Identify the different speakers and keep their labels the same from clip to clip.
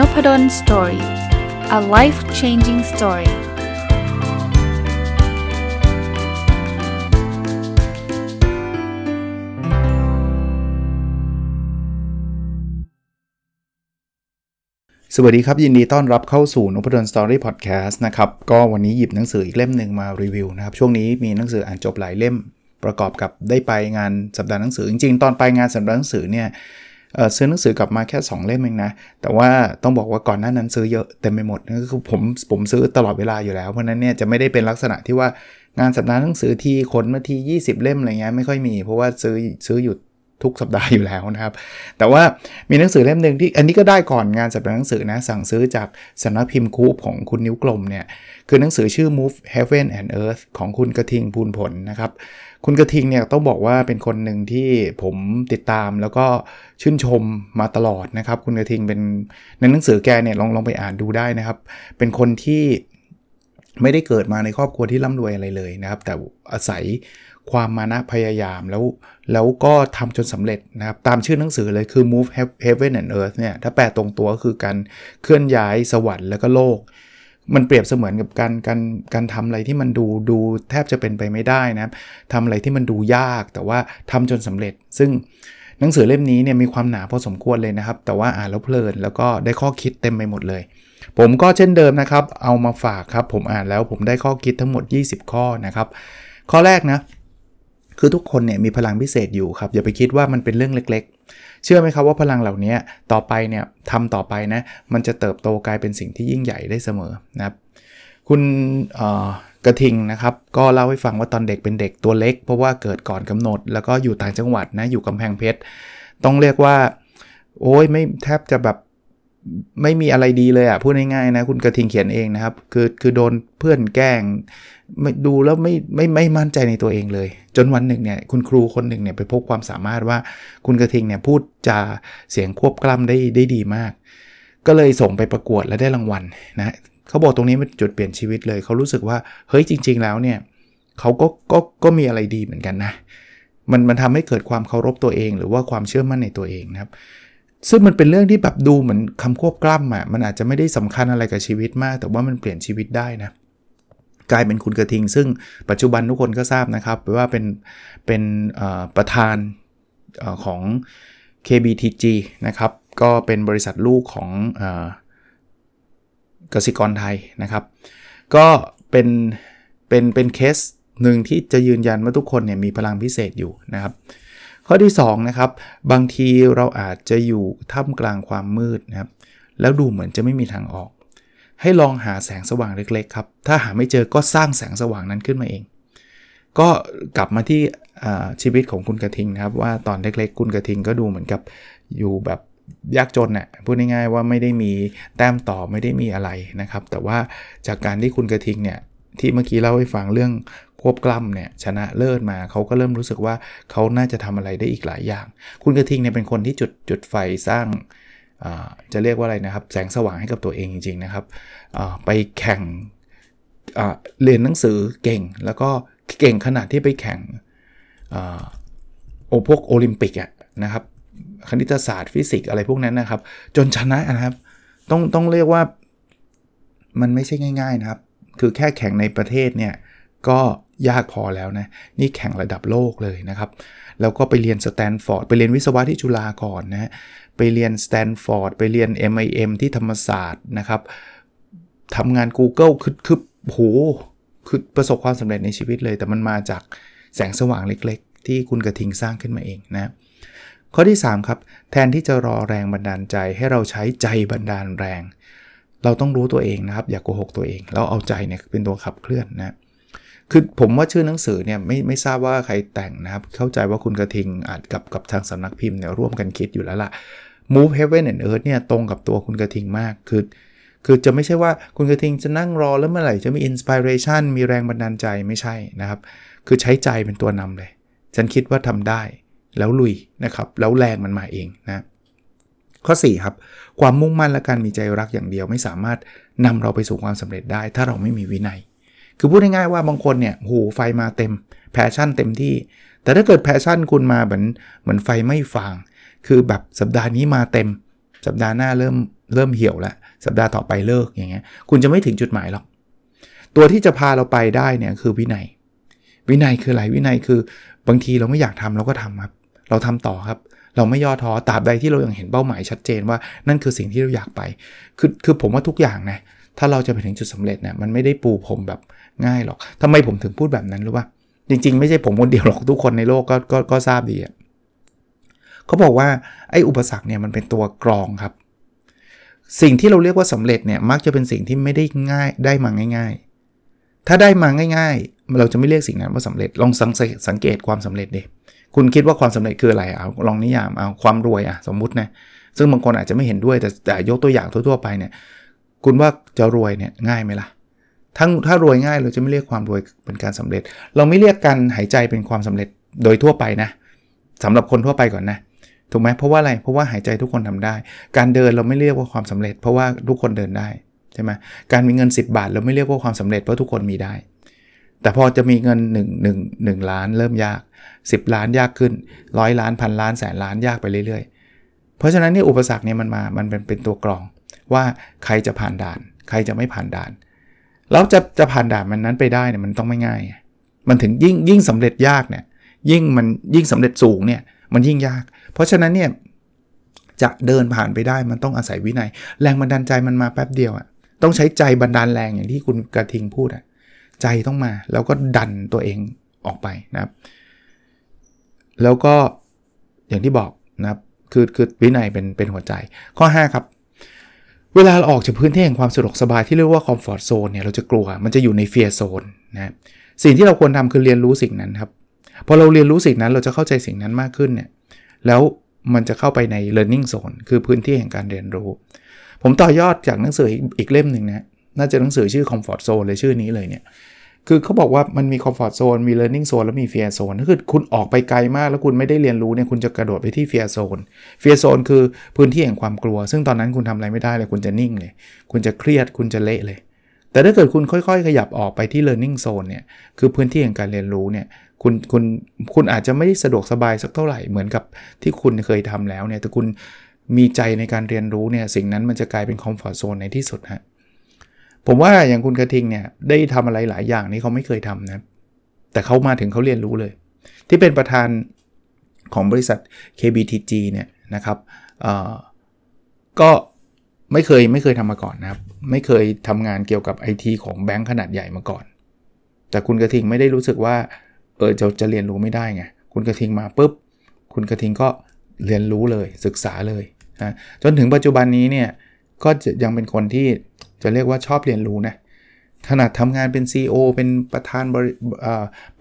Speaker 1: Nopadol Story a life changing story สวัสดีครับ ยินดีต้อนรับเข้าสู่นพดล Story Podcast นะครับ ก็วันนี้หยิบหนังสืออีกเล่มหนึ่งมารีวิวนะครับ ช่วงนี้มีหนังสืออ่านจบหลายเล่ม ประกอบกับได้ไปงานสัปดาห์หนังสือ จริงๆ ตอนไปงานสัปดาห์หนังสือเนี่ย ซื้อหนังสือกลับมาแค่ 2 เล่มเองนะ แต่ว่าต้องบอกว่าก่อนหน้านั้นซื้อเยอะเต็มไปหมดก็คือผมผมซื้อตลอดเวลาอยู่แล้ว เพราะนั้นเนี่ยจะไม่ได้เป็นลักษณะที่ว่างานสัปดาห์หนังสือที่คนมาที่20 เล่มอะไรเงี้ยไม่ค่อยมี เพราะว่าซื้อซื้ออยู่ทุกสัปดาห์อยู่แล้วนะครับ แต่ว่ามีหนังสือเล่มหนึ่งที่อันนี้ก็ได้ก่อนงานสัปดาห์หนังสือนะ สั่งซื้อจากสำนักพิมพ์คูปของคุณนิ้วกลมเนี่ย คือหนังสือชื่อ Move Heaven and Earth ของคุณกระทิงพูนผลนะครับ คุณกระทิงเนี่ยต้องบอกว่าเป็นคนหนึ่งที่ผมติดตามแล้วก็ชื่นชมมาตลอดนะครับ คุณกระทิงเป็นในหนังสือแกเนี่ยลองลองไปอ่านดูได้นะครับ เป็นคนที่ไม่ได้เกิดมาในครอบครัวที่ร่ำรวยอะไรเลยนะครับ แต่อาศัยความมานะพยายามแล้วแล้วก็ทำจนสำเร็จนะครับ ตามชื่อหนังสือเลยคือ move heaven and earth เนี่ยถ้าแปลตรงตัวก็คือการเคลื่อนย้ายสวรรค์แล้วก็โลก มันเปรียบเสมือนกับการการการทำอะไรที่มันดูดูแทบจะเป็นไปไม่ได้นะครับทำอะไรที่มันดูยากแต่ว่าทำจนสำเร็จ ซึ่งหนังสือเล่มนี้เนี่ยมีความหนาพอสมควรเลยนะครับ แต่ว่าอ่านแล้วเพลินแล้วก็ได้ข้อคิดเต็มไปหมดเลย ผมก็เช่นเดิมนะครับ เอามาฝากครับ ผมอ่านแล้วผมได้ข้อคิดทั้งหมด 20 ข้อนะครับ ข้อแรกนะ คือทุกคนเนี่ยมีพลังพิเศษอยู่ครับ อย่าไปคิดว่ามันเป็นเรื่องเล็ก เชื่อไหมครับว่าพลังเหล่านี้ต่อไปเนี่ยทำต่อไปนะมันจะเติบโตกลายเป็นสิ่งที่ยิ่งใหญ่ได้เสมอนะครับคุณกระทิงนะครับก็เล่าให้ฟังว่าตอนเด็กเป็นเด็กตัวเล็ก เพราะว่าเกิดก่อนกำหนด แล้วก็อยู่ต่างจังหวัดนะอยู่กำแพงเพชรต้องเรียกว่า โอ้ยไม่แทบจะแบบ ไม่มีอะไรดีเลยอะ่ะพูดง่ายๆนะคุณกระทิงเขียนเองนะครับ คือคือโดนเพื่อนแกล้งไม่ดูแล้วไม่ไม่ไม่มั่นใจในตัวเองเลย จนวันหนึ่งเนี่ยคุณครูคนหนึ่งเนี่ยไปพบความสามารถว่าคุณกระทิงเนี่ยพูดจาเสียงควบกล้ำได้ได้ดีมาก ก็เลยส่งไปประกวดและได้รางวัลนะเขาบอกตรงนี้เป็นจุดเปลี่ยนชีวิตเลยเขารู้สึกว่าเฮ้ยจริง ๆ แล้วเนี่ยเขาก็ก็ก็มีอะไรดีเหมือนกันนะมันมันทำให้เกิดความเคารพตัวเอง หรือว่าความเชื่อมั่นในตัวเองนะครับ ซึ่งมันเป็นเรื่องที่แบบดูเหมือนคำควบกล้ำอะมันอาจจะไม่ได้สำคัญอะไรกับชีวิตมาก แต่ว่ามันเปลี่ยนชีวิตได้นะกลายเป็นคุณกระทิง ซึ่งปัจจุบันทุกคนก็ทราบนะครับว่าเป็นเป็นประธานอของ KBTG นะครับ ก็เป็นบริษัทลูกของกสิกรไทยนะครับ ก็เป็นเป็นเป็นเคสหนึ่งที่จะยืนยันว่าทุกคนเนี่ยมีพลังพิเศษอยู่นะครับ ข้อที่2นะครับบางทีเราอาจจะอยู่ท่ามกลางความมืดนะครับแล้วดูเหมือนจะไม่มีทางออก ให้ลองหาแสงสว่างเล็กๆครับถ้าหาไม่เจอก็สร้างแสงสว่างนั้นขึ้นมาเอง ก็กลับมาที่ชีวิตของคุณกระทิงนะครับว่าตอนเล็กๆคุณกระทิงก็ดูเหมือนกับอยู่แบบยากจนน่ะพูดง่ายๆว่าไม่ได้มีแต้มต่อไม่ได้มีอะไรนะครับ แต่ว่าจากการที่คุณกระทิงเนี่ยที่เมื่อกี้เล่าให้ฟังเรื่อง ควบกล้ำเนี่ยชนะเลิศมาเขาก็เริ่มรู้สึกว่าเขาน่าจะทำอะไรได้อีกหลายอย่าง คุณกระทิงเนี่ยเป็นคนที่จุดจุดไฟสร้างจะเรียกว่าอะไรนะครับ แสงสว่างให้กับตัวเองจริง ๆ นะครับไปแข่งเรียนหนังสือเก่ง แล้วก็เก่งขนาดที่ไปแข่งโอพวกโอลิมปิกอะนะครับคณิตศาสตร์ฟิสิกส์อะไรพวกนั้นนะครับ จนชนะนะครับ ต้องต้องเรียกว่ามันไม่ใช่ง่าย ๆนะครับ คือแค่แข่งในประเทศเนี่ยก็ ยากพอแล้วนะ นี่แข่งระดับโลกเลยนะครับ แล้วก็ไปเรียนสแตนฟอร์ดไปเรียนวิศวะที่จุฬาก่อนนะไปเรียนสแตนฟอร์ดไปเรียน MIM ที่ธรรมศาสตร์นะครับทำงาน Google คือคือโหคือประสบความสำเร็จในชีวิตเลย แต่มันมาจากแสงสว่างเล็ก ๆ ที่คุณกระทิงสร้างขึ้นมาเองนะข้อที่ 3 ครับ แทนที่จะรอแรงบันดาลใจให้เราใช้ใจบันดาลแรง เราต้องรู้ตัวเองนะครับ อย่าโกหกตัวเองแล้วเอาใจเนี่ยเป็นตัวขับเคลื่อนนะ คือผมว่าชื่อหนังสือเนี่ยไม่ไม่ทราบว่าใครแต่งนะครับ เข้าใจว่าคุณกระทิงอาจกับกับทางสำนักพิมพ์เนี่ยร่วมกันคิดอยู่แล้วล่ะ Move Heaven and Earth เนี่ยตรงกับตัวคุณกระทิงมากคือคือจะไม่ใช่ว่าคุณกระทิงจะนั่งรอแล้วเมื่อไหร่จะมีอินสปิเรชันมีแรงบันดาลใจไม่ใช่นะครับ คือใช้ใจเป็นตัวนำเลย ฉันคิดว่าทำได้แล้วลุยนะครับ แล้วแรงมันมาเองนะข้อ 4 ครับ ความมุ่งมั่นและการมีใจรักอย่างเดียวไม่สามารถนำเราไปสู่ความสำเร็จได้ ถ้าเราไม่มีวินัย คือพูดง่ายๆว่าบางคนเนี่ยโหไฟมาเต็ม passion เต็มที่ แต่ถ้าเกิด passion คุณมาเหมือนเหมือนไฟไหม้ฟาง คือแบบสัปดาห์นี้มาเต็ม สัปดาห์หน้าเริ่มเริ่มเหี่ยวแล้ว สัปดาห์ต่อไปเลิกอย่างเงี้ย คุณจะไม่ถึงจุดหมายหรอก ตัวที่จะพาเราไปได้เนี่ยคือวินัย วินัยคืออะไร วินัยคือบางทีเราไม่อยากทำเราก็ทำครับ เราทำต่อครับ เราไม่ย่อท้อ ตราบใดที่เรายังเห็นเป้าหมายชัดเจนว่านั่นคือสิ่งที่เราอยากไป คือคือผมว่าทุกอย่างนะ ถ้าเราจะไปถึงจุดสำเร็จเนี่ยมันไม่ได้ปูผมแบบ ง่ายหรอกทำไมผมถึงพูดแบบนั้นรู้ป่ะจริง ๆ ไม่ใช่ผมคนเดียวหรอกทุกคนในโลกก็ก็ก็ทราบดีอะเขาบอกว่าไอ้อุปสรรคเนี่ยมันเป็นตัวกรองครับ สิ่งที่เราเรียกว่าสำเร็จเนี่ยมักจะเป็นสิ่งที่ไม่ได้ง่ายได้มาง่าย ๆ ถ้าได้มาง่าย ๆ เราจะไม่เรียกสิ่งนั้นว่าสำเร็จลองสังสังเกตความสำเร็จดิคุณคิดว่าความสำเร็จคืออะไรเอาลองนิยามเอาความรวยอะสมมุตินะซึ่งบางคนอาจจะไม่เห็นด้วยแต่แต่ยกตัวอย่างทั่วๆไปเนี่ยคุณว่าจะรวยเนี่ยง่ายไหมล่ะ ทั้งถ้ารวยง่ายเราจะไม่เรียกความรวยเป็นการสำเร็จ เราไม่เรียกการหายใจเป็นความสำเร็จโดยทั่วไปนะสำหรับคนทั่วไปก่อนนะถูกไหมเพราะว่าอะไรเพราะว่าหายใจทุกคนทำได้ การเดินเราไม่เรียกว่าความสำเร็จ เพราะว่าทุกคนเดินได้ใช่ไหมการมีเงิน 10 บาท เราไม่เรียกว่าความสำเร็จเพราะทุกคนมีได้ แต่พอจะมีเงิน1 1 1ล้านเริ่มยาก 10 ล้านยากขึ้นร้อยล้านพันล้านแสนล้านยากไปเรื่อยๆ เพราะฉะนั้นนี่อุปสรรคเนี่ยมันมามันเป็นเป็นตัวกรอง ว่าใครจะผ่านด่าน ใครจะไม่ผ่านด่าน แล้วจะจะผ่านด่านมันนั้นไปได้เนี่ยมันต้องไม่ง่าย มันถึงยิ่งยิ่งสำเร็จยากเนี่ยยิ่งมันยิ่งสำเร็จสูงเนี่ยมันยิ่งยาก เพราะฉะนั้นเนี่ยจะเดินผ่านไปได้มันต้องอาศัยวินัย แรงบันดาลใจมันมาแป๊บเดียวอะ่ะต้องใช้ใจบันดาลแรงอย่างที่คุณกระทิงพูดอะ่ะใจต้องมาแล้วก็ดันตัวเองออกไปนะครับ แล้วก็อย่างที่บอกนะครับคือคือวินัยเป็นเป็นหัวใจข้อ 5 ครับ เวลาเราออกจากพื้นที่แห่งความสะดวกสบายที่เรียกว่าคอมฟอร์ทโซนเนี่ยเราจะกลัวมันจะอยู่ในเฟียร์โซนนะสิ่งที่เราควรทำคือเรียนรู้สิ่งนั้นครับพอเราเรียนรู้สิ่งนั้นเราจะเข้าใจสิ่งนั้นมากขึ้นเนี่ยแล้วมันจะเข้าไปใน learning zone คือพื้นที่แห่งการเรียนรู้ ผมต่อยอดจากหนังสืออีกเล่มหนึ่งนะน่าจะหนังสือชื่อ comfort zone เลยชื่อนี้เลยเนี่ย คือเขาบอกว่ามันมี comfort zone มี learning zone แล้วมี fear zone ถ้าคือคุณออกไปไกลมากแล้วคุณไม่ได้เรียนรู้เนี่ยคุณจะกระโดดไปที่ fear zone fear zone คือพื้นที่แห่งความกลัว ซึ่งตอนนั้นคุณทำอะไรไม่ได้เลยคุณจะนิ่งเลย คุณจะเครียดคุณจะเละเลย แต่ถ้าเกิดคุณค่อยๆ ขยับออกไปที่ learning zone เนี่ยคือพื้นที่แห่งการเรียนรู้เนี่ยคุณคุณคุณอาจจะไม่ได้สะดวกสบายสักเท่าไหร่เหมือนกับที่คุณเคยทำแล้วเนี่ยแต่คุณมีใจในการเรียนรู้เนี่ยสิ่งนั้นมันจะกลายเป็นคอมฟอร์ทโซนในที่สุดฮะ ผมว่าอย่างคุณกระทิงเนี่ยได้ทำอะไรหลายอย่างนี้เขาไม่เคยทำนะ แต่เขามาถึงเขาเรียนรู้เลย ที่เป็นประธานของบริษัท KBTG เนี่ยนะครับก็ไม่เคยไม่เคยทำมาก่อนนะครับ ไม่เคยทำงานเกี่ยวกับ IT ของแบงค์ขนาดใหญ่มาก่อน แต่คุณกระทิงไม่ได้รู้สึกว่าเออจะจะเรียนรู้ไม่ได้ไงคุณกระทิงมาปุ๊บ คุณกระทิงก็เรียนรู้เลยศึกษาเลยนะจนถึงปัจจุบันนี้เนี่ยก็ยังเป็นคนที่ จะเรียกว่าชอบเรียนรู้นะขนาดทำงานเป็น CEO เป็นประธานบร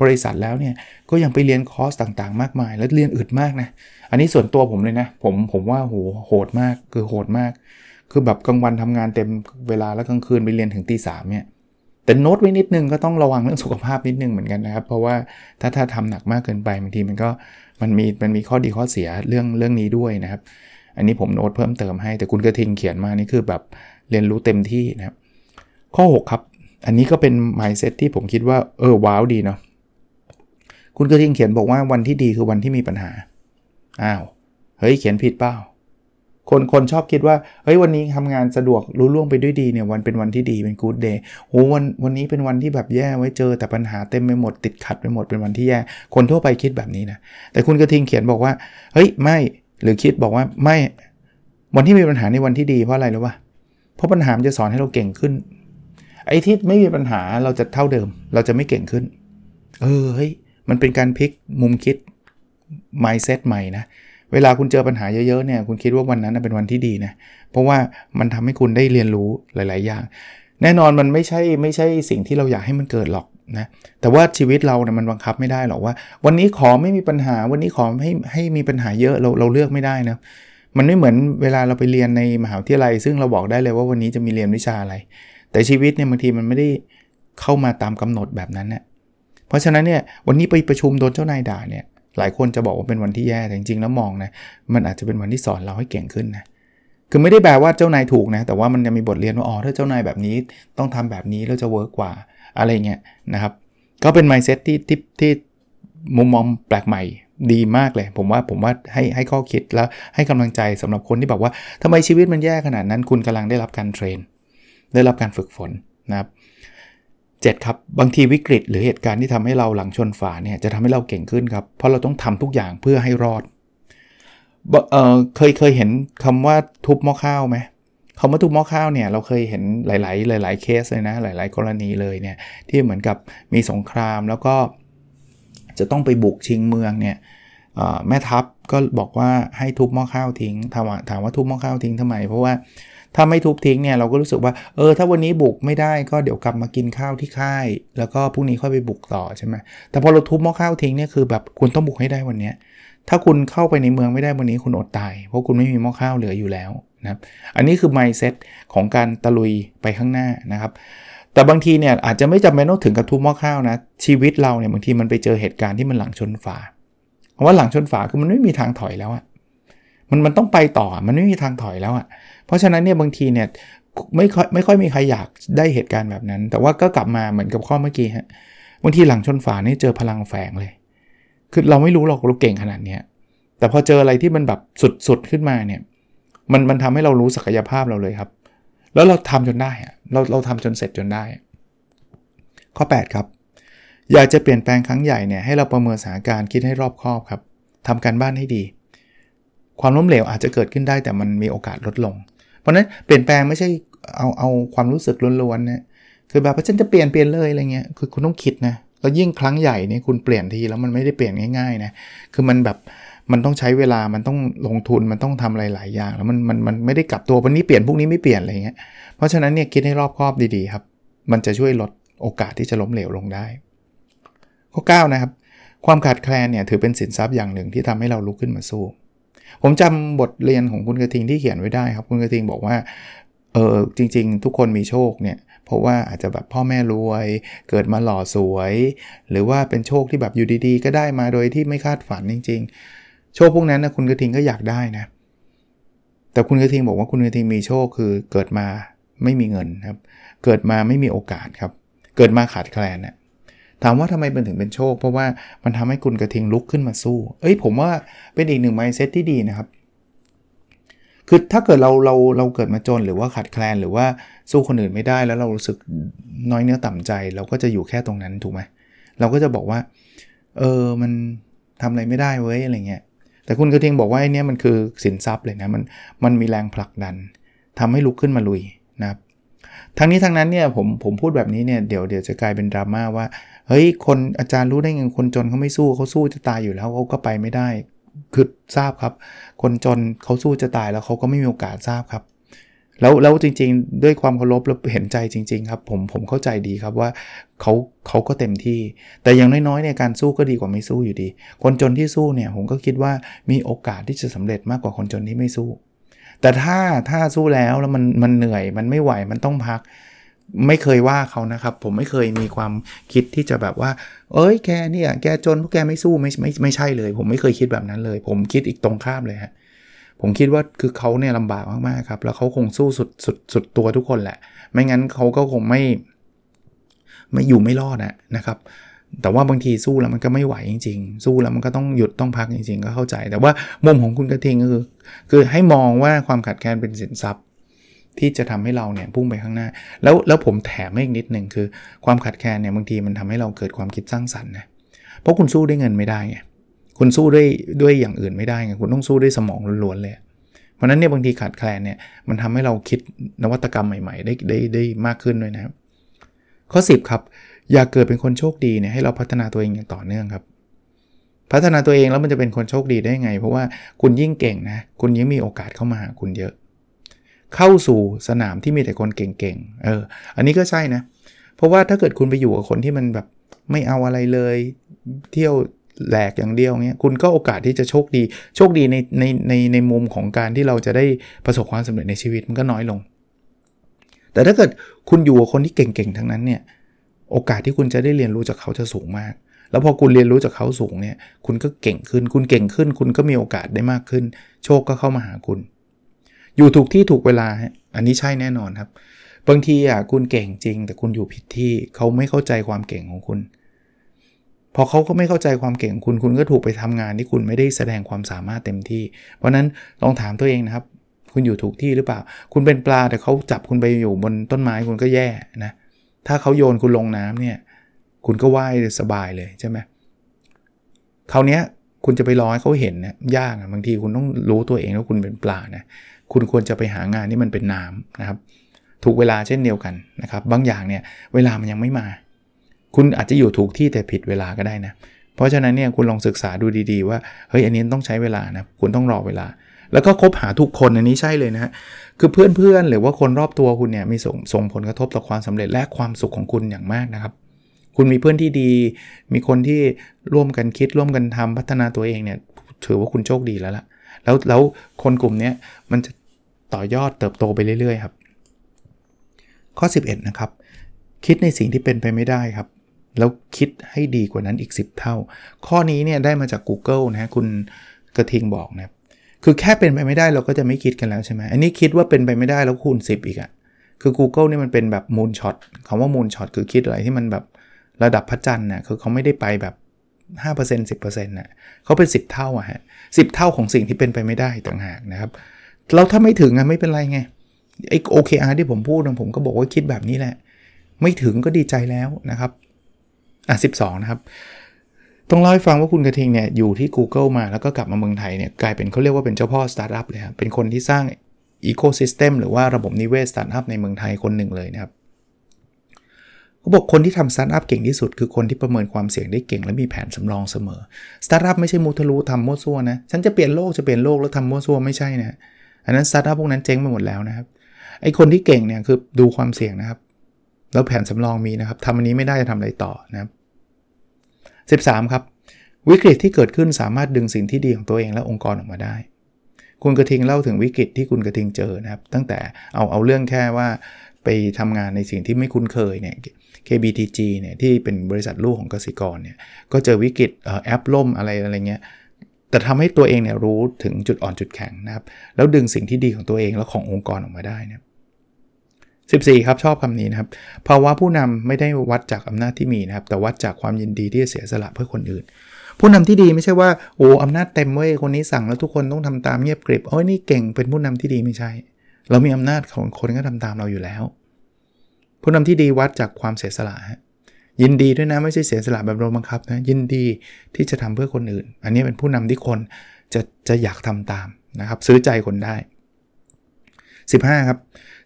Speaker 1: บริษัทแล้วเนี่ย ก็ยังไปเรียนคอร์สต่างๆ มากมาย แล้วเรียนอึดมากนะ อันนี้ส่วนตัวผมเลยนะ ผมผมว่าโหโหดมากคือโหดมาก คือแบบกลางวันทำงานเต็มเวลาแล้วกลางคืนไปเรียนถึงตีสามเนี่ย แต่โน้ตไว้นิดนึงก็ต้องระวังเรื่องสุขภาพนิดนึงเหมือนกันนะครับ เพราะว่าถ้าถ้าทำหนักมากเกินไปบางทีมันก็มันมีมันมีข้อดีข้อเสียเรื่องเรื่องนี้ด้วยนะครับ อันนี้ผมโน้ตเพิ่มเติมให้แต่คุณกระทิงเขียนมานี่คือแบบ เรียนรู้เต็มที่นะครับ ข้อ 6 ครับ อันนี้ก็เป็น mindset ที่ผมคิดว่า เออ ว้าวดีเนาะคุณกระทิงเขียนบอกว่าวันที่ดีคือวันที่มีปัญหา อ้าว เฮ้ย เขียนผิดเปล่า คนคนชอบคิดว่า เฮ้ย วันนี้ทำงานสะดวกรู้ล่วงไปด้วยดีเนี่ย วันเป็นวันที่ดีเป็น good day โหวันวันนี้เป็นวันที่แบบแย่ไว้เจอแต่ปัญหาเต็มไปหมดติดขัดไปหมดเป็นวันที่แย่ คนทั่วไปคิดแบบนี้นะ แต่คุณกระทิงเขียนบอกว่า เฮ้ย ไม่ หรือคิดบอกว่าไม่ วันที่มีปัญหาในวันที่ดีเพราะอะไรรู้ป่ะเพราะปัญหาจะสอนให้เราเก่งขึ้น ไอ้ที่ไม่มีปัญหาเราจะเท่าเดิม เราจะไม่เก่งขึ้น เออเฮ้ยมันเป็นการพลิกมุมคิด mindset ใหม่นะเวลาคุณเจอปัญหาเยอะๆเนี่ยคุณคิดว่าวันนั้นเป็นวันที่ดีนะเพราะว่ามันทำให้คุณได้เรียนรู้หลาย ๆ อย่าง แน่นอนมันไม่ใช่ไม่ใช่สิ่งที่เราอยากให้มันเกิดหรอกนะแต่ว่าชีวิตเราเนี่ยมันบังคับไม่ได้หรอกว่า วันนี้ขอไม่มีปัญหาวันนี้ขอให้ให้มีปัญหาเยอะเราเราเลือกไม่ได้นะ มันไม่เหมือนเวลาเราไปเรียนในมหาวิทยาลัย ซึ่งเราบอกได้เลยว่าวันนี้จะมีเรียนวิชาอะไร แต่ชีวิตเนี่ยบางทีมันไม่ได้เข้ามาตามกำหนดแบบนั้นเนี่ยเพราะฉะนั้นเนี่ยวันนี้ไปประชุมโดนเจ้านายด่าเนี่ยหลายคนจะบอกว่าเป็นวันที่แย่แต่จริงๆแล้วมองนะมันอาจจะเป็นวันที่สอนเราให้เก่งขึ้นนะคือไม่ได้แปลว่าเจ้านายถูกนะ แต่ว่ามันจะมีบทเรียนว่าอ๋อถ้าเจ้านายแบบนี้ต้องทำแบบนี้แล้วจะเวิร์กกว่าอะไรเงี้ยนะครับ ก็เป็น mindset ที่ที่ที่มุมมองแปลกใหม่ ดีมากเลย ผมว่าผมว่าให้ให้ข้อคิดแล้วให้กำลังใจสำหรับคนที่บอกว่าทำไมชีวิตมันแย่ขนาดนั้น คุณกำลังได้รับการเทรน ได้รับการฝึกฝนนะครับเจ็ดครับบางทีวิกฤตหรือเหตุการณ์ที่ทำให้เราหลังชนฝาเนี่ยจะทำให้เราเก่งขึ้นครับ เพราะเราต้องทำทุกอย่างเพื่อให้รอดเออเคยเคยเห็นคำว่าทุบหม้อข้าวไหมคำว่าทุบหม้อข้าวเนี่ยเราเคยเห็นหลาย ๆ หลาย ๆ เคสเลยนะหลาย ๆ กรณีเลยเนี่ยที่เหมือนกับมีสงครามแล้วก็ จะต้องไปบุกชิงเมืองเนี่ยแม่ทัพก็บอกว่าให้ทุบหม้อข้าวทิ้งถามว่าถามว่าทุบหม้อข้าวทิ้งทำไม เพราะว่าถ้าไม่ทุบทิ้งเนี่ยเราก็รู้สึกว่าเออถ้าวันนี้บุกไม่ได้ก็เดี๋ยวกลับมากินข้าวที่ค่าย แล้วก็พรุ่งนี้ค่อยไปบุกต่อใช่ไหมแต่พอเราทุบหม้อข้าวทิ้งเนี่ยคือแบบคุณต้องบุกให้ได้วันนี้ถ้าคุณเข้าไปในเมืองไม่ได้วันนี้คุณอดตาย เพราะคุณไม่มีหม้อข้าวเหลืออยู่แล้วนะครับอันนี้คือ mindset ของการตะลุยไปข้างหน้านะครับ แต่บางทีเนี่ยอาจจะไม่จำเป็นต้องถึงกับทุบหม้อข้าวนะ ชีวิตเราเนี่ยบางทีมันไปเจอเหตุการณ์ที่มันหลังชนฝาเพราะว่าหลังชนฝาคือมันไม่มีทางถอยแล้วอะมันมันต้องไปต่อมันไม่มีทางถอยแล้วอะเพราะฉะนั้นเนี่ยบางทีเนี่ยไม่ค่อยไม่ค่อยมีใครอยากได้เหตุการณ์แบบนั้น แต่ว่าก็กลับมาเหมือนกับข้อเมื่อกี้ฮะบางทีหลังชนฝานี่เจอพลังแฝงเลย คือเราไม่รู้หรอกเราเก่งขนาดเนี้ยแต่พอเจออะไรที่มันแบบสุดๆขึ้นมาเนี่ยมันมันทำให้เรารู้ศักยภาพเราเลยครับ แล้วเราทำจนได้เราเราทำจนเสร็จจนได้ ข้อ 8 ครับ อยากจะเปลี่ยนแปลงครั้งใหญ่เนี่ยให้เราประเมินสถานการณ์คิดให้รอบคอบครับทำการบ้านให้ดี ความล้มเหลวอาจจะเกิดขึ้นได้แต่มันมีโอกาสลดลง เพราะนั้นเปลี่ยนแปลงไม่ใช่เอาเอาความรู้สึกล้วนๆนะคือแบบว่าฉันจะเปลี่ยนเปลี่ยนเลยอะไรเงี้ยคือคุณต้องคิดนะแล้วยิ่งครั้งใหญ่เนี่ยคุณเปลี่ยนทีแล้วมันไม่ได้เปลี่ยนง่ายๆนะคือมันแบบ มันต้องใช้เวลามันต้องลงทุนมันต้องทำอะไรหลายอย่าง แล้วมันมันมันไม่ได้กลับตัววันนี้เปลี่ยนพวกนี้ไม่เปลี่ยนอะไรเงี้ยเพราะฉะนั้นเนี่ยคิดให้รอบคอบดีๆครับ มันจะช่วยลดโอกาสที่จะล้มเหลวลงได้ ข้อ 9 นะครับ ความขาดแคลนเนี่ยถือเป็นสินทรัพย์อย่างหนึ่งที่ทำให้เราลุกขึ้นมาสู้ ผมจำบทเรียนของคุณกระทิงที่เขียนไว้ได้ครับ คุณกระทิงบอกว่าเออจริง ๆ ทุกคนมีโชคเนี่ยเพราะว่าอาจจะแบบพ่อแม่รวย เกิดมาหล่อสวย หรือว่าเป็นโชคที่แบบอยู่ดีๆ ก็ได้มาโดยที่ไม่คาดฝันจริง ๆ โชคพวกนั้นนะคุณกระทิงก็อยากได้นะ แต่คุณกระทิงบอกว่าคุณกระทิงมีโชคคือเกิดมาไม่มีเงินครับ เกิดมาไม่มีโอกาสครับ เกิดมาขาดแคลนนะถามว่าทำไมมันถึงเป็นโชค เพราะว่ามันทำให้คุณกระทิงลุกขึ้นมาสู้ เอ้ยผมว่าเป็นอีกหนึ่งไมซ์เซ็ตที่ดีนะครับ คือถ้าเกิดเราเราเราเกิดมาจนหรือว่าขาดแคลนหรือว่าสู้คนอื่นไม่ได้แล้วเรารู้สึกน้อยเนื้อต่ำใจ เราก็จะอยู่แค่ตรงนั้นถูกไหมเราก็จะบอกว่า เออมันทำอะไรไม่ได้เว้ยอะไรเงี้ย แต่คุณกระทิงบอกว่าไอ้นี่มันคือสินทรัพย์เลยนะมันมันมีแรงผลักดันทำให้ลุกขึ้นมาลุยนะครับทั้งนี้ทั้งนั้นเนี่ยผมผมพูดแบบนี้เนี่ยเดี๋ยวเดี๋ยวจะกลายเป็นดราม่าว่าเฮ้ยคนอาจารย์รู้ได้ไงคนจนเขาไม่สู้เขาสู้จะตายอยู่แล้วเขาก็ไปไม่ได้ คือทราบครับ คนจนเขาสู้จะตายแล้วเขาก็ไม่มีโอกาสทราบครับ แล้วแล้วจริงๆ ด้วยความเคารพแล้วเห็นใจจริง ๆ ครับ ผมผมเข้าใจดีครับว่าเขาเขาก็เต็มที่ แต่อย่างน้อยๆเนี่ยการสู้ก็ดีกว่าไม่สู้อยู่ดี คนจนที่สู้เนี่ยผมก็คิดว่ามีโอกาสที่จะสำเร็จมากกว่าคนจนที่ไม่สู้ แต่ถ้าถ้าสู้แล้วแล้วมันมันเหนื่อยมันไม่ไหวมันต้องพักไม่เคยว่าเขานะครับ ผมไม่เคยมีความคิดที่จะแบบว่า เอ้ยแกเนี่ยแกจนพวกแกไม่สู้ไม่ไม่ไม่ใช่เลย ผมไม่เคยคิดแบบนั้นเลย ผมคิดอีกตรงข้ามเลยฮะ ผมคิดว่าคือเขาเนี่ยลำบากมากๆครับ แล้วเขาคงสู้สุดสุดสุดตัวทุกคนแหละ ไม่งั้นเขาก็คงไม่ ไม่อยู่ไม่รอดนะนะครับ แต่ว่าบางทีสู้แล้วมันก็ไม่ไหวจริง ๆ สู้แล้วมันก็ต้องหยุดต้องพักจริง ๆ ก็เข้าใจ แต่ว่ามุมของคุณกระทิงก็คือ คือให้มองว่าความขัดแคลนเป็นสินทรัพย์ ที่จะทำให้เราเนี่ยพุ่งไปข้างหน้า แล้วแล้วผมแถมอีกนิดหนึ่งคือ ความขัดแคลนเนี่ยบางทีมันทำให้เราเกิดความคิดสร้างสรรค์นะเพราะคุณสู้ได้เงินไม่ได้ไง คุณสู้ด้วยด้วยอย่างอื่นไม่ได้ไงคุณต้องสู้ด้วยสมองล้วนๆเลย เพราะนั้นเนี่ยบางทีขาดแคลนเนี่ยมันทำให้เราคิดนวัตกรรมใหม่ๆ ได้ได้ได้มากขึ้นด้วยนะครับ ข้อ 10 ครับ อยากเกิดเป็นคนโชคดีเนี่ยให้เราพัฒนาตัวเองอย่างต่อเนื่องครับ พัฒนาตัวเองแล้วมันจะเป็นคนโชคดีได้ไง เพราะว่าคุณยิ่งเก่งนะ คุณยิ่งมีโอกาสเข้ามาหาคุณเยอะ เข้าสู่สนามที่มีแต่คนเก่งๆเอออันนี้ก็ใช่นะ เพราะว่าถ้าเกิดคุณไปอยู่กับคนที่มันแบบไม่เอาอะไรเลย เที่ยว แหลกอย่างเดียวเงี้ยคุณก็โอกาสที่จะโชคดีโชคดีในในในในมุมของการที่เราจะได้ประสบความสำเร็จในชีวิตมันก็น้อยลง แต่ถ้าเกิดคุณอยู่กับคนที่เก่งๆทั้งนั้นเนี่ยโอกาสที่คุณจะได้เรียนรู้จากเขาจะสูงมาก แล้วพอคุณเรียนรู้จากเขาสูงเนี่ยคุณก็เก่งขึ้น คุณเก่งขึ้น คุณก็มีโอกาสได้มากขึ้น โชคก็เข้ามาหาคุณ อยู่ถูกที่ถูกเวลาอันนี้ใช่แน่นอนครับบางทีอะคุณเก่งจริง แต่คุณอยู่ผิดที่เขาไม่เข้าใจความเก่งของคุณ พอเขาก็ไม่เข้าใจความเก่งคุณคุณก็ถูกไปทำงานที่คุณไม่ได้แสดงความสามารถเต็มที่ เพราะนั้นลองถามตัวเองนะครับ คุณอยู่ถูกที่หรือเปล่า คุณเป็นปลาแต่เขาจับคุณไปอยู่บนต้นไม้คุณก็แย่นะถ้าเขาโยนคุณลงน้ำเนี่ยคุณก็ว่ายสบายเลยใช่ไหมคราวนี้คุณจะไปรอให้เขาเห็นเนี่ยยากบางทีคุณต้องรู้ตัวเองว่าคุณเป็นปลานะคุณควรจะไปหางานที่มันเป็นน้ำนะครับ ถูกเวลาเช่นเดียวกันนะครับ บางอย่างเนี่ยเวลามันยังไม่มา คุณอาจจะอยู่ถูกที่แต่ผิดเวลาก็ได้นะ เพราะฉะนั้นเนี่ยคุณลองศึกษาดูดีๆ ว่าเฮ้ยอันนี้ต้องใช้เวลานะคุณต้องรอเวลา แล้วก็คบหาทุกคนอันนี้ใช่เลยนะฮะคือเพื่อนๆหรือว่าคนรอบตัวคุณเนี่ยมีส่งส่งผลกระทบต่อความสำเร็จและความสุขของคุณอย่างมากนะครับ คุณมีเพื่อนที่ดี มีคนที่ร่วมกันคิดร่วมกันทำพัฒนาตัวเองเนี่ยถือว่าคุณโชคดีแล้วล่ะแล้วแล้วคนกลุ่มนี้มันจะต่อยอดเติบโตไปเรื่อยๆครับ ข้อ 11 นะครับ คิดในสิ่งที่เป็นไปไม่ได้ครับ แล้วคิดให้ดีกว่านั้นอีก 10 เท่า ข้อนี้เนี่ยได้มาจาก Google นะคุณกระทิงบอกนะครับคือแค่เป็นไปไม่ได้เราก็จะไม่คิดกันแล้วใช่ไหมอันนี้คิดว่าเป็นไปไม่ได้แล้วคูณ 10 อีกอะ่ะคือ Google นี่มันเป็นแบบมูลช็อตคำว่ามูลช็อตคือคิดอะไรที่มันแบบระดับพระจันทร์น่ะคือเขาไม่ได้ไปแบบ 5% 10%น่ะเขาเป็น 10 เท่าอะฮะสิบเท่าของสิ่งที่เป็นไปไม่ได้ต่างหากนะครับเราถ้าไม่ถึงอะไม่เป็นไรไงไอ้ OKR ที่ผมพูดผมก็บอกว่าคิดแบบนี้แหละ ไม่ถึงก็ดีใจแล้วนะครับ อะ12 นะครับ ต้องเล่าให้ฟังว่าคุณกระทิงเนี่ยอยู่ที่ Google มาแล้วก็กลับมาเมืองไทยเนี่ยกลายเป็นเขาเรียกว่าเป็นเจ้าพ่อสตาร์ทอัพเลยครับเป็นคนที่สร้าง ecosystem หรือว่าระบบนิเวศสตาร์ทอัพในเมืองไทยคนหนึ่งเลยนะครับเขาบอกคนที่ทำสตาร์ทอัพเก่งที่สุดคือคนที่ประเมินความเสี่ยงได้เก่งและมีแผนสำรองเสมอสตาร์ทอัพไม่ใช่มุทะลุทำมั่วซั่วนะฉันจะเปลี่ยนโลกจะเปลี่ยนโลกแล้วทำมั่วซั่วไม่ใช่นะอันนั้นสตาร์ทอัพพวกนั้นเจ๊งไปหมดแล้วนะครับไอ้คนที่เก่งเนี่ยคือดูความเสี่ยงนะครับ แล้วแผนสำรองมีนะครับทำอันนี้ไม่ได้จะทำอะไรต่อนะครับ 13 ครับ วิกฤตที่เกิดขึ้นสามารถดึงสิ่งที่ดีของตัวเองและองค์กรออกมาได้ คุณกระทิงเล่าถึงวิกฤตที่คุณกระทิงเจอนะครับ ตั้งแต่เอาเอาเรื่องแค่ว่าไปทำงานในสิ่งที่ไม่คุ้นเคยเนี่ย KBTG เนี่ยที่เป็นบริษัทลูกของกสิกรเนี่ยก็เจอวิกฤตแอปล่มอะไรอะไรเงี้ยแต่ทำให้ตัวเองเนี่ยรู้ถึงจุดอ่อนจุดแข็งนะครับ แล้วดึงสิ่งที่ดีของตัวเองและขององค์กรออกมาได้นะ 14 ครับ ชอบคำนี้นะครับภาวะผู้นำไม่ได้วัดจากอำนาจที่มีนะครับ แต่วัดจากความยินดีที่จะเสียสละเพื่อคนอื่น ผู้นำที่ดีไม่ใช่ว่าโอ้อำนาจเต็มเว้ยคนนี้สั่งแล้วทุกคนต้องทำตามเงียบกริบโอ้ยนี่เก่งเป็นผู้นำที่ดีไม่ใช่ เรามีอำนาจของคนก็ทำตามเราอยู่แล้ว ผู้นำที่ดีวัดจากความเสียสละยินดีด้วยนะไม่ใช่เสียสละแบบเราบังคับนะยินดีที่จะทำเพื่อคนอื่น อันนี้เป็นผู้นำที่คนจะจะอยากทำตามนะครับ ซื้อใจคนได้ 15 ครับ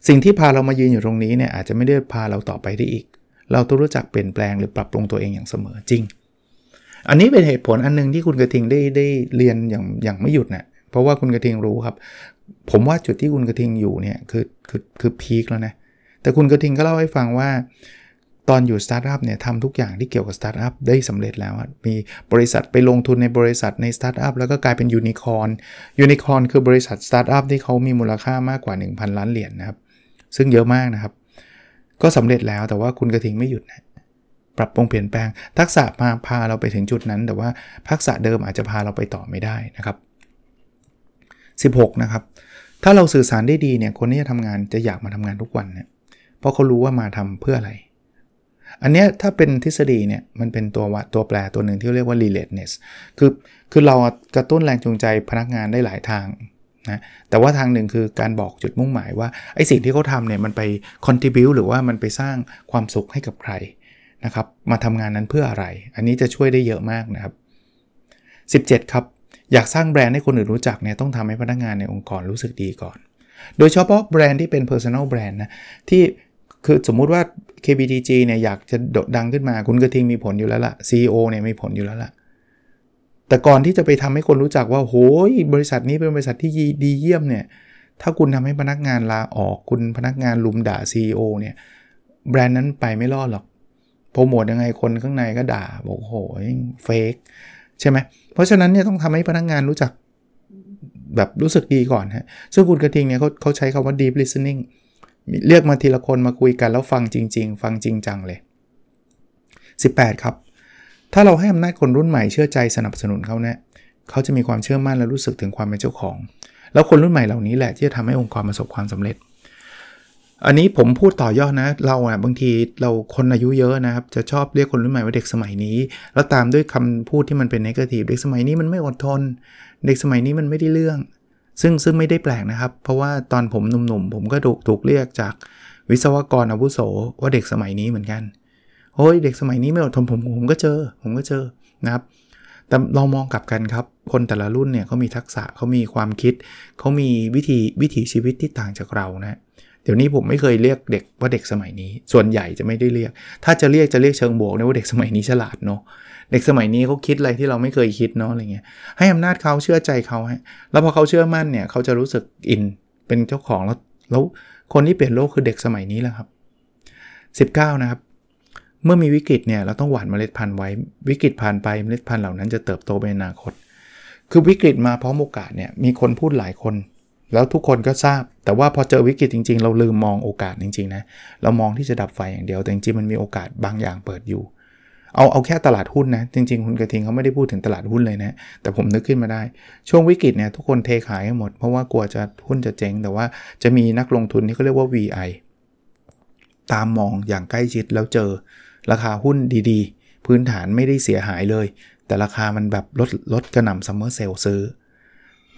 Speaker 1: สิ่งที่พาเรามายืนอยู่ตรงนี้เนี่ยอาจจะไม่ได้พาเราต่อไปได้อีก เราต้องรู้จักเปลี่ยนแปลงหรือปรับปรุงตัวเองอย่างเสมอจริง อันนี้เป็นเหตุผลอันนึงที่คุณกระทิงได้ได้เรียนอย่างอย่างไม่หยุดน่ะเพราะว่าคุณกระทิงรู้ครับ ผมว่าจุดที่คุณกระทิงอยู่เนี่ยคือคือคือ peak แล้วนะแต่คุณกระทิงก็เล่าให้ฟังว่าตอนอยู่สตาร์ทอัพเนี่ยทำทุกอย่างที่เกี่ยวกับสตาร์ทอัพได้สำเร็จแล้วมีบริษัทไปลงทุนในบริษัทในสตาร์ทอัพแล้วก็กลายเป็น unicorn unicorn คือบริษัทสตาร์ทอัพที่เขามีมูลค่ามากกว่า 1,000 ล้านเหรียญนะครับ ซึ่งเยอะมากนะครับ ก็สำเร็จแล้วแต่ว่าคุณกระทิงไม่หยุดนะปรับปรุงเปลี่ยนแปลง ทักษะมาพาเราไปถึงจุดนั้น แต่ว่าทักษะเดิมอาจจะพาเราไปต่อไม่ได้นะครับ 16 นะครับ ถ้าเราสื่อสารได้ดีเนี่ยคนที่จะทำงานจะอยากมาทำงานทุกวันเนี่ยเพราะเขารู้ว่ามาทำเพื่ออะไร อันนี้ถ้าเป็นทฤษฎีเนี่ยมันเป็นตัววัดตัวแปรตัวหนึ่งที่เรียกว่า relatedness คือคือเรากระตุ้นแรงจูงใจพนักงานได้หลายทาง นะแต่ว่าทางหนึ่งคือการบอกจุดมุ่งหมายว่าไอ้สิ่งที่เขาทำเนี่ยมันไป contribu หรือว่ามันไปสร้างความสุขให้กับใครนะครับมาทำงานนั้นเพื่ออะไร อันนี้จะช่วยได้เยอะมากนะครับ 17 ครับอยากสร้างแบรนด์ให้คนอื่นรู้จักเนี่ยต้องทำให้พนักงานในองค์กรรู้สึกดีก่อน โดยเฉพาะแบรนด์ที่เป็น personal brand นะที่คือสมมุติว่า KBTG เนี่ยอยากจะโดดดังขึ้นมาคุณกระทิงมีผลอยู่แล้วละ่ะ CEO เนี่ยมีผลอยู่แล้วละ่ะ แต่ก่อนที่จะไปทำให้คนรู้จักว่าโหยบริษัทนี้เป็นบริษัทที่ดีเยี่ยมเนี่ยถ้าคุณทำให้พนักงานลาออกคุณพนักงานลุมด่า CEO เนี่ยแบรนด์นั้นไปไม่รอดหรอกโปรโมทยังไงคนข้างในก็ด่าบอกโหเฟกใช่ไหมเพราะฉะนั้นเนี่ยต้องทำให้พนักงานรู้จักแบบรู้สึกดีก่อนฮะซึ่งคุณกระทิงเนี่ยเขาเขาใช้คาว่า deep listening เรียกมาทีละคนมาคุยกันแล้วฟังจริง ๆ ฟังจริงจังเลย 18 ครับ ถ้าเราให้อำนาจคนรุ่นใหม่เชื่อใจสนับสนุนเขาเนี่ยเขาจะมีความเชื่อมั่นและรู้สึกถึงความเป็นเจ้าของ แล้วคนรุ่นใหม่เหล่านี้แหละที่จะทำให้องค์กรประสบความสำเร็จ อันนี้ผมพูดต่อยอดนะ เราอะบางทีเราคนอายุเยอะนะครับ จะชอบเรียกคนรุ่นใหม่ว่าเด็กสมัยนี้ แล้วตามด้วยคำพูดที่มันเป็นนกาทีฟเด็กสมัยนี้มันไม่อดทน เด็กสมัยนี้มันไม่ได้เรื่อง ซึ่งซึ่งไม่ได้แปลกนะครับ เพราะว่าตอนผมหนุ่มๆผมก็ถูกถูกเรียกจากวิศวกรอาวุโสว่าเด็กสมัยนี้เหมือนกัน โอ้ยเด็กสมัยนี้ไม่อดทนผมผมก็เจอ ผมก็เจอนะครับ แต่เรามองกลับกันครับ คนแต่ละรุ่นเนี่ยเขามีทักษะเขามีความคิดเขามีวิธีวิถีชีวิตที่ต่างจากเรานะเดี๋ยวนี้ผมไม่เคยเรียกเด็กว่าเด็กสมัยนี้ ส่วนใหญ่จะไม่ได้เรียก ถ้าจะเรียกจะเรียกเชิงบวกนะว่าเด็กสมัยนี้ฉลาดเนาะ เด็กสมัยนี้เขาคิดอะไรที่เราไม่เคยคิดเนาะอะไรเงี้ย ให้อำนาจเขาเชื่อใจเขาฮะ แล้วพอเขาเชื่อมั่นเนี่ยเขาจะรู้สึกอิน เป็นเจ้าของแล้ว แล้วคนที่เปลี่ยนโลกคือเด็กสมัยนี้แหละครับ 19 นะครับ เมื่อมีวิกฤตเนี่ยเราต้องหว่านเมล็ดพันธุ์ไว้ วิกฤตผ่านไปเมล็ดพันธุ์เหล่านั้นจะเติบโตในอนาคต คือวิกฤตมาพร้อมโอกาสเนี่ยมีคนพูดหลายคน แล้วทุกคนก็ทราบ แต่ว่าพอเจอวิกฤตจริง ๆ เราลืมมองโอกาสจริงๆนะเรามองที่จะดับไฟอย่างเดียวแต่จริงๆมันมีโอกาสบางอย่างเปิดอยู่ เอาเอาแค่ตลาดหุ้นนะจริง ๆ คุณกระทิงเขาไม่ได้พูดถึงตลาดหุ้นเลยนะแต่ผมนึกขึ้นมาได้ ช่วงวิกฤตเนี่ยทุกคนเทขายให้หมดเพราะว่ากลัวจะหุ้นจะเจ๊ง แต่ว่าจะมีนักลงทุนที่เขาเรียกว่า VI ตามมองอย่างใกล้ชิดแล้วเจอ ราคาหุ้นดีๆ พื้นฐานไม่ได้เสียหายเลย แต่ราคามันแบบลดลดกระหน่ำซัมเมอร์เซลซื้อ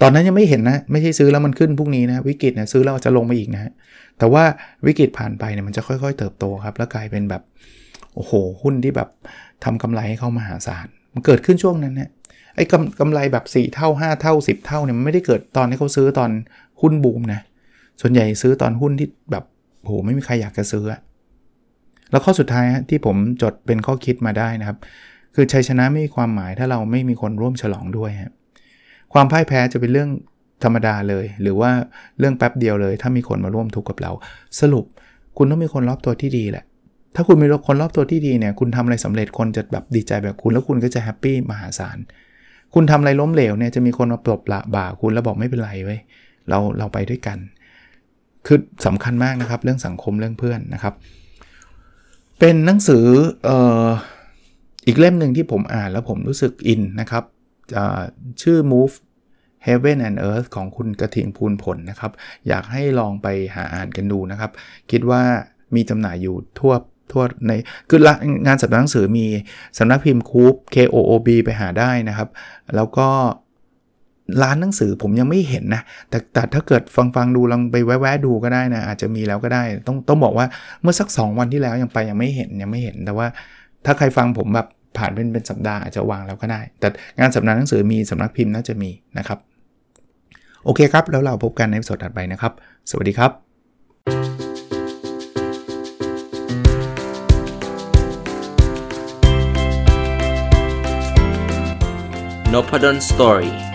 Speaker 1: ตอนนั้นยังไม่เห็นนะ ไม่ใช่ซื้อแล้วมันขึ้นพรุ่งนี้นะ วิกฤตนะซื้อแล้วจะลงไปอีกนะ แต่ว่าวิกฤตผ่านไปเนี่ยมันจะค่อยๆ เติบโตครับ แล้วกลายเป็นแบบโอ้โหหุ้นที่แบบทำกำไรให้เขามหาศาลมันเกิดขึ้นช่วงนั้นเนี่ยไอ้กำกำไรแบบ 4 เท่า 5 เท่า 10 เท่าเนี่ยมันไม่ได้เกิดตอนที่เขาซื้อตอนหุ้นบูมนะส่วนใหญ่ซื้อตอนหุ้นที่แบบโหไม่มีใครอยากจะซื้อ แล้วข้อสุดท้ายที่ผมจดเป็นข้อคิดมาได้นะครับ คือชัยชนะไม่มีความหมายถ้าเราไม่มีคนร่วมฉลองด้วยครความพ่ายแพ้จะเป็นเรื่องธรรมดาเลย หรือว่าเรื่องแป๊บเดียวเลย ถ้ามีคนมาร่วมทุกข์กับเรา สรุปคุณต้องมีคนรอบตัวที่ดีแหละ ถ้าคุณมีคนรอบตัวที่ดีเนี่ย คุณทำอะไรสำเร็จคนจะแบบดีใจแบบคุณ แล้วคุณก็จะแฮปปี้มหาศาล คุณทำอะไรล้มเหลวเนี่ยจะมีคนมาปลบละบ่าคุณแล้วบอกไม่เป็นไรเว้ย เราเราไปด้วยกัน คือสำคัญมากนะครับ เรื่องสังคมเรื่องเพื่อนนะครับ เป็นหนังสือออีกเล่มหนึ่งที่ผมอ่านแล้วผมรู้สึกอินนะครับชื่อ Move Heaven and Earth ของคุณกระทิงพูนผลนะครับ อยากให้ลองไปหาอ่านกันดูนะครับ คิดว่ามีจำหน่ายอยู่ทั่วทั่วในคืองานสัปดาห์หนังสือมีสำนักพิมพ์คูป KOOB ไปหาได้นะครับ แล้วก็ ร้านหนังสือผมยังไม่เห็นนะ แต่แต่ถ้าเกิดฟังฟังดูลองไปแวะๆดูก็ได้นะ อาจจะมีแล้วก็ได้ ต้องต้องบอกว่าเมื่อสัก 2 วันที่แล้วยังไปยังไม่เห็นยังไม่เห็น แต่ว่าถ้าใครฟังผมแบบผ่านเป็นเป็นสัปดาห์อาจจะวางแล้วก็ได้ แต่งานสัปดาห์หนังสือมีสำนักพิมพ์น่าจะมีนะครับ โอเคครับ แล้วเราพบกันในสดถัดไปนะครับ สวัสดีครับ
Speaker 2: n o p a d o n Story